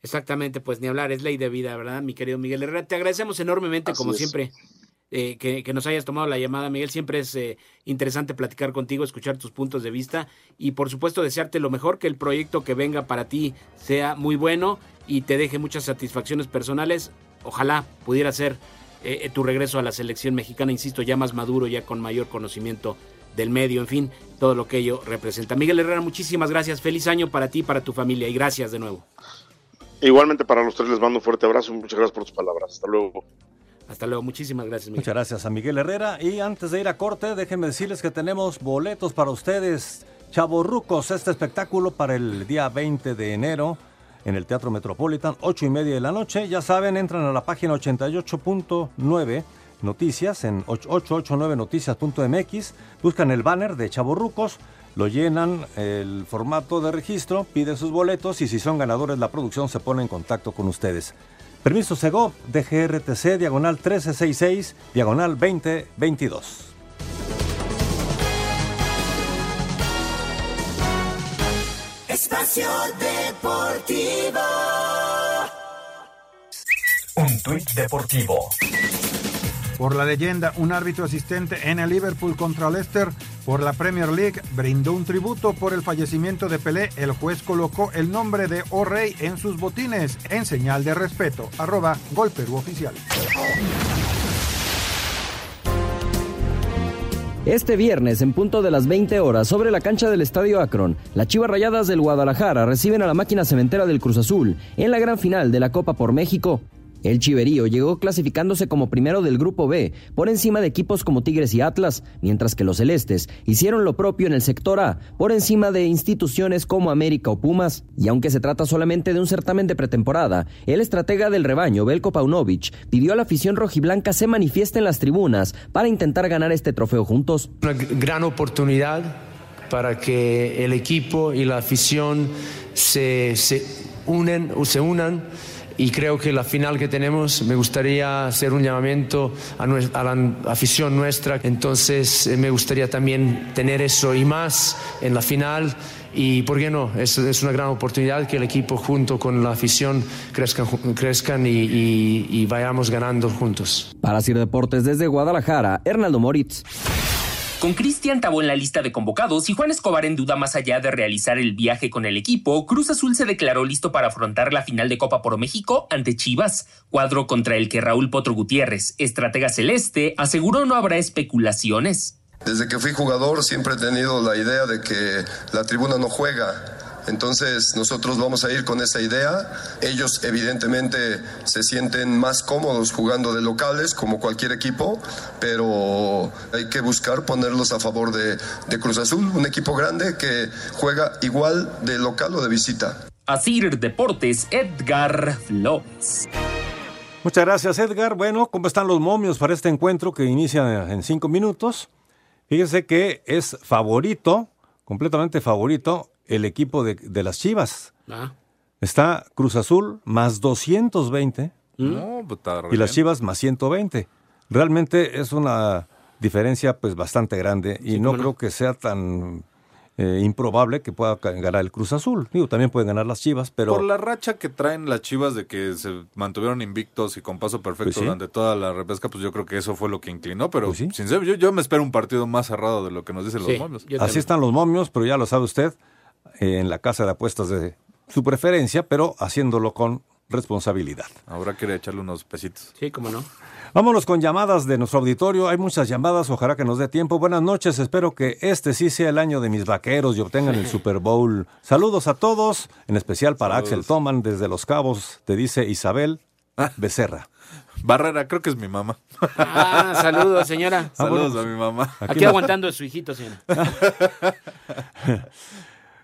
Speaker 8: Exactamente, pues ni hablar, es ley de vida, ¿verdad, mi querido Miguel Herrera? Te agradecemos enormemente, como siempre, eh, que, nos hayas tomado la llamada, Miguel. Siempre es eh, interesante platicar contigo, escuchar tus puntos de vista y, por supuesto, desearte lo mejor, que el proyecto que venga para ti sea muy bueno y te deje muchas satisfacciones personales. Ojalá pudiera ser eh, tu regreso a la selección mexicana, insisto, ya más maduro, ya con mayor conocimiento del medio, en fin, todo lo que ello representa. Miguel Herrera, muchísimas gracias. Feliz año para ti y para tu familia y gracias de nuevo.
Speaker 14: Igualmente para los tres les mando un fuerte abrazo muchas gracias por tus palabras. Hasta luego.
Speaker 8: Hasta luego, muchísimas gracias.
Speaker 7: Miguel. Muchas gracias a Miguel Herrera. Y antes de ir a corte, déjenme decirles que tenemos boletos para ustedes. Chaborrucos, este espectáculo para el día 20 de enero en el Teatro Metropolitan, 8 y media de la noche. Ya saben, entran a la página 88.9 Noticias en 889noticias.mx, buscan el banner de Chaborrucos lo llenan el formato de registro, piden sus boletos y si son ganadores la producción se pone en contacto con ustedes. Permiso Segov, DGRTC, diagonal 1366, diagonal 2022.
Speaker 11: Espacio Deportivo.
Speaker 12: Un tuit deportivo.
Speaker 1: Por la leyenda, un árbitro asistente en el Liverpool contra Leicester por la Premier League brindó un tributo por el fallecimiento de Pelé. El juez colocó el nombre de O Rey en sus botines en señal de respeto. Arroba Gol Perú Oficial.
Speaker 15: Este viernes, en punto de las 20 horas, sobre la cancha del Estadio Akron, las Chivas Rayadas del Guadalajara reciben a la máquina cementera del Cruz Azul en la gran final de la Copa por México. El Chiverío llegó clasificándose como primero del Grupo B, por encima de equipos como Tigres y Atlas, mientras que los Celestes hicieron lo propio en el sector A, por encima de instituciones como América o Pumas. Y aunque se trata solamente de un certamen de pretemporada, el estratega del rebaño, Belko Paunovic, pidió a la afición rojiblanca se manifieste en las tribunas para intentar ganar este trofeo juntos.
Speaker 16: Una gran oportunidad para que el equipo y la afición se, se unen o se unan y creo que la final que tenemos me gustaría hacer un llamamiento a, la afición nuestra. Entonces eh, me gustaría también tener eso y más en la final. Y por qué no es, una gran oportunidad que el equipo junto con la afición crezcan, crezcan y, y, vayamos ganando juntos.
Speaker 15: Para Sir Deportes desde Guadalajara Hernaldo Moritz
Speaker 17: con Cristian Tabó en la lista de convocados y Juan Escobar en duda más allá de realizar el viaje con el equipo, Cruz Azul se declaró listo para afrontar la final de Copa por México ante Chivas, cuadro contra el que Raúl Potro Gutiérrez, estratega celeste, aseguró no habrá especulaciones.
Speaker 18: Desde que fui jugador siempre he tenido la idea de que la tribuna no juega, entonces nosotros vamos a ir con esa idea. Ellos evidentemente se sienten más cómodos jugando de locales como cualquier equipo, pero hay que buscar ponerlos a favor de, de Cruz Azul, un equipo grande que juega igual de local o de visita.
Speaker 17: Asir Deportes, Edgar Flores.
Speaker 7: Muchas gracias, Edgar. Bueno, ¿cómo están los momios para este encuentro que inicia en cinco minutos? Fíjense que es favorito, completamente favorito, el equipo de, de las Chivas.
Speaker 8: Ah.
Speaker 7: Está Cruz Azul más 220
Speaker 9: No, pues
Speaker 7: y las. Chivas más 120. Realmente es una diferencia pues bastante grande y no creo que sea tan eh, improbable que pueda ganar el Cruz Azul. Digo, también pueden ganar las Chivas, pero
Speaker 9: Por la racha que traen las chivas de que se mantuvieron invictos y con paso perfecto
Speaker 7: Pues sí.
Speaker 9: durante toda la repesca, pues yo creo que eso fue lo que inclinó. Pero
Speaker 7: Pues sí.
Speaker 9: sincero, yo, yo me espero un partido más cerrado de lo que nos dicen los momios.
Speaker 7: así están los momios, pero ya lo sabe usted, en la casa de apuestas de su preferencia, pero haciéndolo con responsabilidad.
Speaker 9: Ahora quiere echarle unos pesitos.
Speaker 8: Sí, cómo no.
Speaker 7: Vámonos con llamadas de nuestro auditorio. Hay muchas llamadas, ojalá que nos dé tiempo. Buenas noches, espero que este sí sea el año de mis vaqueros y obtengan el Super Bowl. Saludos a todos, en especial para
Speaker 9: Saludos.
Speaker 7: Axel Toman desde Los Cabos, te dice Isabel Becerra.
Speaker 9: Barrera, creo que es mi mamá.
Speaker 8: Ah, saludos, señora.
Speaker 9: Saludos a mi mamá.
Speaker 8: Aquí, aguantando a su hijito, señora. (laughs)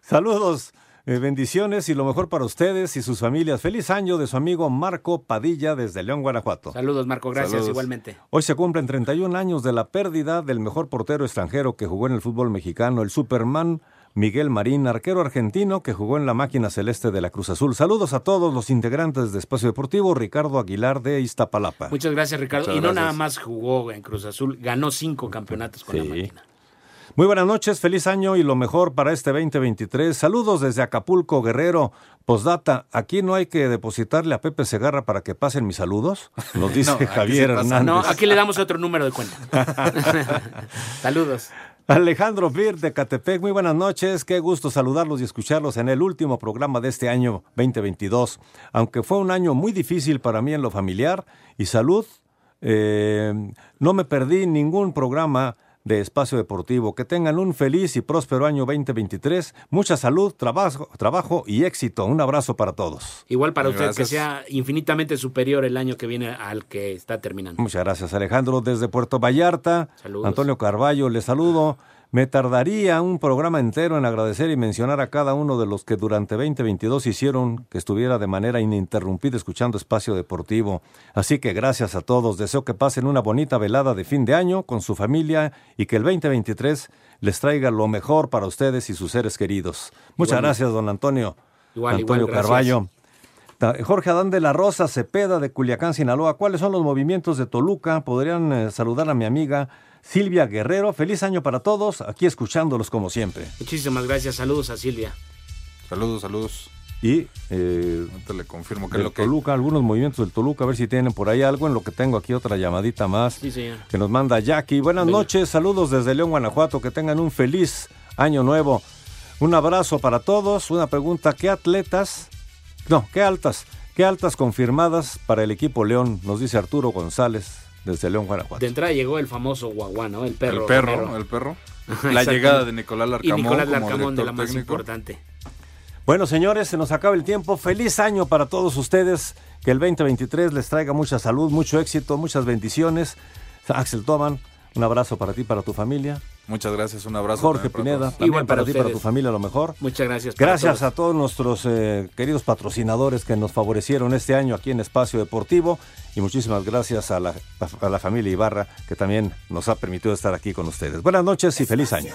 Speaker 7: Saludos, eh, bendiciones y lo mejor para ustedes y sus familias. Feliz año de su amigo Marco Padilla desde León, Guanajuato.
Speaker 8: Saludos, Marco, gracias,
Speaker 7: Saludos.
Speaker 8: igualmente.
Speaker 7: Hoy se cumplen 31 años de la pérdida del mejor portero extranjero que jugó en el fútbol mexicano, el Superman Miguel Marín, arquero argentino que jugó en la máquina celeste de la Cruz Azul. Saludos a todos los integrantes de Espacio Deportivo, Ricardo Aguilar de Iztapalapa.
Speaker 8: Muchas gracias, Ricardo.
Speaker 7: Muchas
Speaker 8: y no
Speaker 7: gracias.
Speaker 8: nada más jugó en Cruz Azul, ganó cinco campeonatos con la máquina.
Speaker 7: Muy buenas noches, feliz año y lo mejor para este 2023. Saludos desde Acapulco, Guerrero. Postdata, aquí no hay que depositarle a Pepe Segarra para que pasen mis saludos, (laughs) nos dice
Speaker 8: No,
Speaker 7: Javier. Hernández.
Speaker 8: No, aquí le damos otro número de cuenta. (laughs) Saludos.
Speaker 7: Alejandro Bir de Catepec, muy buenas noches, qué gusto saludarlos y escucharlos en el último programa de este año 2022. Aunque fue un año muy difícil para mí en lo familiar y salud, eh, no me perdí ningún programa de Espacio Deportivo. Que tengan un feliz y próspero año 2023, mucha salud, trabajo, trabajo y éxito. Un abrazo para todos.
Speaker 8: Igual para usted,
Speaker 7: Gracias.
Speaker 8: que sea infinitamente superior el año que viene al que está terminando.
Speaker 7: Muchas gracias, Alejandro. Desde Puerto Vallarta,
Speaker 8: Saludos.
Speaker 7: Antonio Carballo, le saludo. Me tardaría un programa entero en agradecer y mencionar a cada uno de los que durante 2022 hicieron que estuviera de manera ininterrumpida escuchando Espacio Deportivo. Así que gracias a todos. Deseo que pasen una bonita velada de fin de año con su familia y que el 2023 les traiga lo mejor para ustedes y sus seres queridos. Muchas
Speaker 8: Igual.
Speaker 7: gracias, don Antonio.
Speaker 8: Igual,
Speaker 7: Antonio
Speaker 8: igual.
Speaker 7: Carballo. Jorge Adán de la Rosa Cepeda de Culiacán, Sinaloa. ¿Cuáles son los movimientos de Toluca? Podrían eh, saludar a mi amiga Silvia Guerrero. Feliz año para todos, aquí escuchándolos como siempre.
Speaker 8: Muchísimas gracias. Saludos a Silvia.
Speaker 9: Saludos, saludos.
Speaker 7: Y eh,
Speaker 9: Ahorita le confirmo que
Speaker 7: del
Speaker 9: lo que
Speaker 7: Toluca, algunos movimientos del Toluca, a ver si tienen por ahí algo, en lo que tengo aquí otra llamadita más
Speaker 8: Sí, señor.
Speaker 7: que nos manda Jackie. Buenas
Speaker 8: Venga.
Speaker 7: noches, saludos desde León, Guanajuato, que tengan un feliz año nuevo. Un abrazo para todos. Una pregunta, ¿qué atletas? No, ¿qué altas? ¿Qué altas confirmadas para el equipo León? Nos dice Arturo González desde León, Guanajuato.
Speaker 8: De entrada llegó el famoso guaguá, ¿no? El perro.
Speaker 9: el perro,
Speaker 8: Romero.
Speaker 9: el perro. (laughs) La llegada de Nicolás
Speaker 8: Y
Speaker 9: Larcamón
Speaker 8: Nicolás
Speaker 9: como
Speaker 8: Larcamón de la más
Speaker 9: técnico.
Speaker 8: importante.
Speaker 7: Bueno, señores, se nos acaba el tiempo. Feliz año para todos ustedes. Que el 2023 les traiga mucha salud, mucho éxito, muchas bendiciones. Axel Toman, un abrazo para ti, para tu familia.
Speaker 9: Muchas gracias, un abrazo.
Speaker 7: Jorge Pineda, también
Speaker 8: Igual
Speaker 7: para,
Speaker 8: para
Speaker 7: ti, para tu familia, lo mejor.
Speaker 8: Muchas gracias.
Speaker 7: Gracias
Speaker 8: todos.
Speaker 7: a todos nuestros eh, queridos patrocinadores que nos favorecieron este año aquí en Espacio Deportivo y muchísimas gracias a la, a la familia Ibarra que también nos ha permitido estar aquí con ustedes. Buenas noches y feliz año.